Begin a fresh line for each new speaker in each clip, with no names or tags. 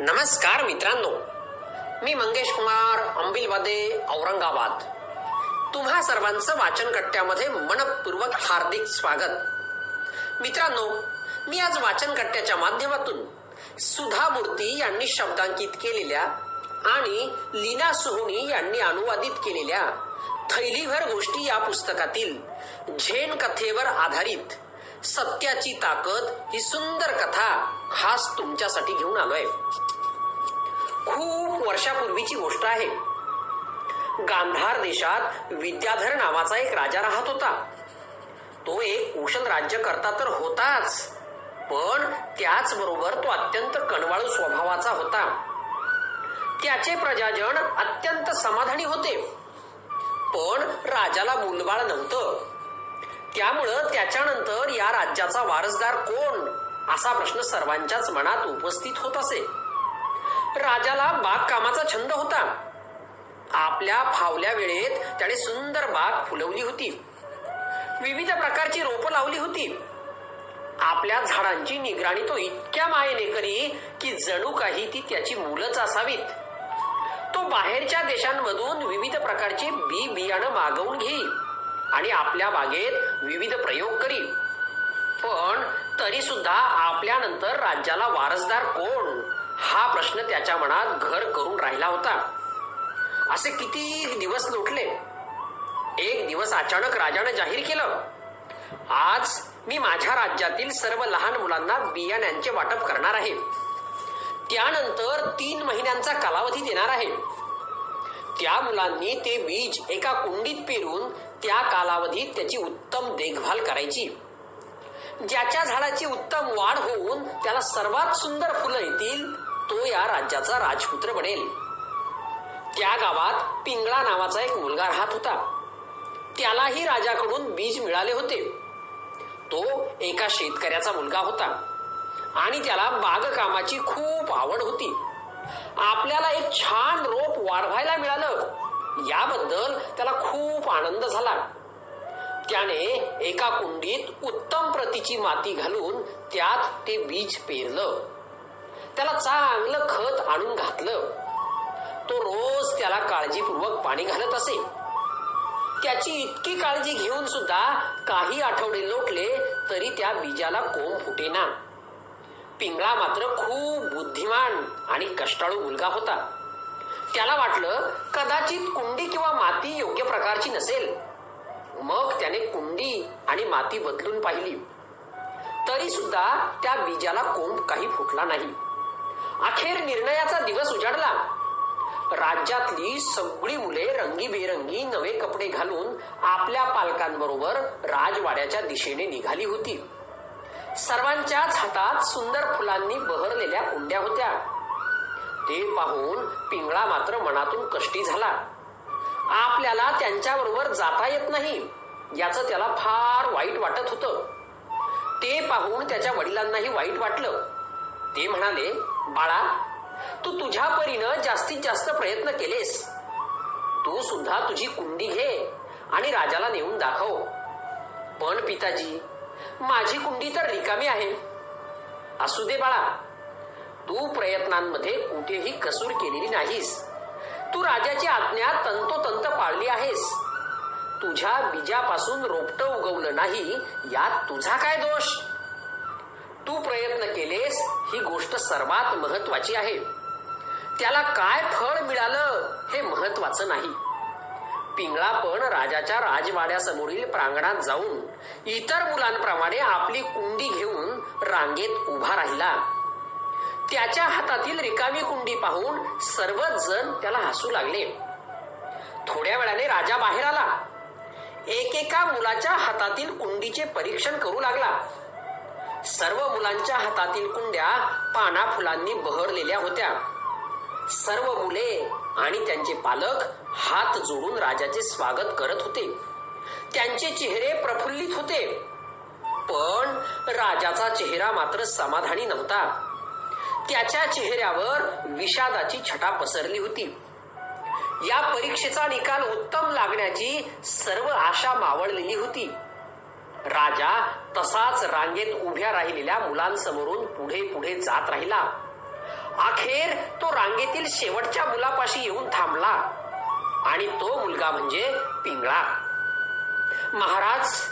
नमस्कार मित्रांनो. मी मंगेश कुमार अंबिलवादे औरंगाबाद. तुम्हा सर्वांचं वाचन कट्ट्यामध्ये मनपूर्वक हार्दिक स्वागत. मित्रांनो मी आज वाचन कट्ट्याच्या माध्यमातून सुधा मूर्ती यांनी शब्दांकित केलेल्या आणि लीना सोहनी यांनी अनुवादित केलेल्या थैलीभर गोष्टी या पुस्तकातील झेन कथेवर आधारित सत्याची ताकद ही सुंदर कथा खास तुमच्यासाठी घेऊन आलोय. खूप वर्षापूर्वीची गोष्ट आहे. गांधार देशात विद्याधर नावाचा एक राजा राहत होता. तो एक कुशल राज्य करता तर होताच पण त्याचबरोबर तो अत्यंत कणवाळू स्वभावाचा होता. त्याचे प्रजाजन अत्यंत समाधानी होते. पण राजाला मुलबाळ नव्हतं. त्यामुळं त्याच्यानंतर या राज्याचा वारसदार कोण? असा प्रश्न सर्वांच्याच मनात उपस्थित होत असे. राजाला बागकामाचा छंद होता. आपल्या फावल्या वेळेत त्याने सुंदर बाग फुलवली होती. विविध प्रकारची रोपं लावली होती. आपल्या झाडांची निगराणी तो इतक्या मायेने करी की जणू काही ती त्याची मुलंच असावीत. तो बाहेरच्या देशांमधून विविध प्रकारचे बी बियाणं मागवून घेई आणि आपल्या बागेत विविध प्रयोग करी. पण तरी सुद्धा आपल्यानंतर राज्याला वारसदार कोण? हा प्रश्न त्याच्या मनात घर करून राहिला होता. असे किती दिवस लोटले. एक दिवस अचानक राजानं जाहीर केलं. आज मी माझ्या राज्यातील सर्व लहान मुलांना बियाण्यांचे वाटप करणार आहे. त्यानंतर तीन महिन्यांचा कालावधी देणार आहे. त्या मुलांनी ते बीज एका कुंडीत पेरून त्या कालावधीत त्याची उत्तम देखभाल करायची. ज्याच्या झाडाची उत्तम वाढ होऊन त्याला सर्वात सुंदर फुलं येतील तो या राज्याचा राजपुत्र बनेल. त्या गावात पिंगळा नावाचा एक मुलगा राहत होता. त्यालाही राजाकडून बीज मिळाले होते. तो एका शेतकऱ्याचा मुलगा होता आणि त्याला बागकामाची खूप आवड होती. आपल्याला एक छान रोप वाढवायला मिळालं. याबद्दल त्याला खूप आनंद झाला. त्याने एका कुंडीत उत्तम प्रतीची माती घालून त्यात ते बीज पेरलं. त्याला चांगलं खत आणून घातलं. तो रोज त्याला काळजीपूर्वक पाणी घालत असे. त्याची इतकी काळजी घेऊन सुद्धा काही आठवडे लोटले तरी त्या बीजाला कोंब फुटेना. पिंगळा मात्र खूप बुद्धिमान आणि कष्टाळू मुलगा होता. त्याला वाटलं कदाचित कुंडी किंवा माती योग्य प्रकारची नसेल. मग त्याने कुंडी आणि माती बदलून पाहिली. तरी सुद्धा त्या बीजाला कोंब काही फुटला नाही. अखेर निर्णयाचा दिवस उजाडला. राज्यातली सगळी मुले रंगीबेरंगी नवे कपडे घालून आपल्या पालकांबरोबर राजवाड्याच्या दिशेने निघाली होती. सर्वांच्याच हातात सुंदर फुलांनी बहरलेल्या कुंड्या होत्या. ते पाहून पिंगळा मात्र मनातून कष्टी झाला. आपल्याला त्यांच्याबरोबर जाता येत नाही याचं त्याला फार वाईट वाटत होतं. ते पाहून त्याच्या वडिलांनाही वाईट वाटलं. ते म्हणाले बाळा तू तुझ्या परीनं जास्तीत जास्त प्रयत्न केलेस. तू सुद्धा तुझी कुंडी घे आणि राजाला नेऊन दाखव. पण पिताजी माझी कुंडी तर रिकामी आहे. असू दे बाळा तू प्रयत्नांमध्ये कुठेही कसूर केलेली नाहीस. तू राजाची आज्ञा तंतोतंत पाळली आहेस. तुझ्या बीजापासून रोपट उगवलं नाही यात तुझा काय दोष? तू प्रयत्न केलेस ही गोष्ट सर्वात महत्वाची आहे. त्याला काय फळ मिळालं हे महत्वाचं नाही. पिंगळा पण राजाच्या राजवाड्यासमोरील प्रांगणात जाऊन इतर मुलांप्रमाणे आपली कुंडी घेऊन रांगेत उभा राहिला. त्याच्या हातातील रिकामी कुंडी पाहून सर्वच जण त्याला हसू लागले. थोड्या वेळाने राजा बाहेर आला. एकेका मुलाच्या हातातील कुंडीचे परीक्षण करू लागला. सर्व मुलांच्या हातातील कुंड्या पाना फुलांनी बहरलेल्या होत्या. सर्व मुले आणि त्यांचे पालक हात जोडून राजाचे स्वागत करत होते. त्यांचे चेहरे प्रफुल्लित होते. पण राजाचा चेहरा मात्र समाधानी नव्हता. त्याच्या चेहऱ्यावर विषादाची छटा पसरली होती. या परीक्षेचा निकाल उत्तम लागण्याची सर्व आशा मावळलेली होती. राजा तसाच रांगेत उभ्या राहिलेल्या मुलांसमोरून पुढे पुढे जात राहिला. अखेर तो रांगेतील शेवटच्या मुलापाशी येऊन थांबला आणि तो मुलगा म्हणजे पिंगळा. महाराज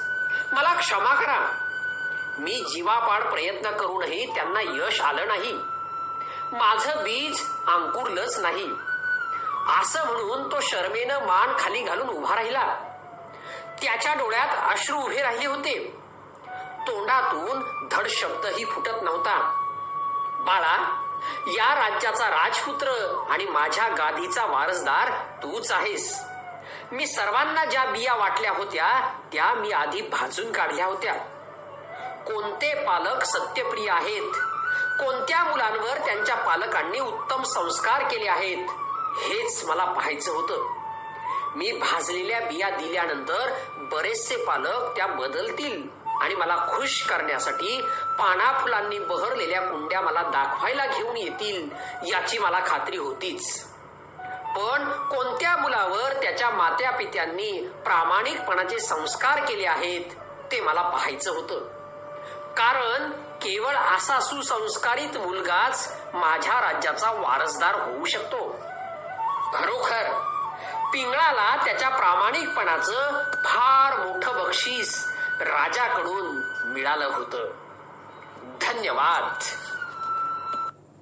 मला क्षमा करा. मी जीवापाड प्रयत्न करूनही त्यांना यश आलं नाही. माझं बीज अंकुरलंच नाही. असं म्हणून तो शर्मेनं मान खाली घालून उभा राहिला. त्याच्या डोळ्यात अश्रू उभे राहिले होते. तोंडातून धड शब्दही फुटत नव्हता. बाळा या राज्याचा राजपुत्र आणि माझ्या गादीचा वारसदार तूच आहेस. मी सर्वांना ज्या बिया वाटल्या होत्या त्या मी आधी भाजून काढल्या होत्या. कोणते पालक सत्यप्रिय आहेत? कोणत्या मुलांवर त्यांच्या पालकांनी उत्तम संस्कार केले आहेत? हेच मला पाहायचं होतं. मी भाजलेल्या बिया दिल्यानंतर बरेचसे पालक त्या बदलतील आणि मला खुश करण्यासाठी पाना फुलांनी बहरलेल्या कुंड्या मला दाखवायला घेऊन येतील याची मला खात्री होतीच. पण कोणत्या मुलावर त्याच्या मात्या पित्यांनी प्रामाणिकपणाचे संस्कार केले आहेत ते मला पाहायचं होतं. कारण केवळ असा सुसंस्कारित मुलगाच माझ्या राज्याचा वारसदार होऊ शकतो. पिंगळाला त्याच्या प्रामाणिकपणाचं फार मोठं बक्षीस राजाकडून मिळालं होतं. धन्यवाद.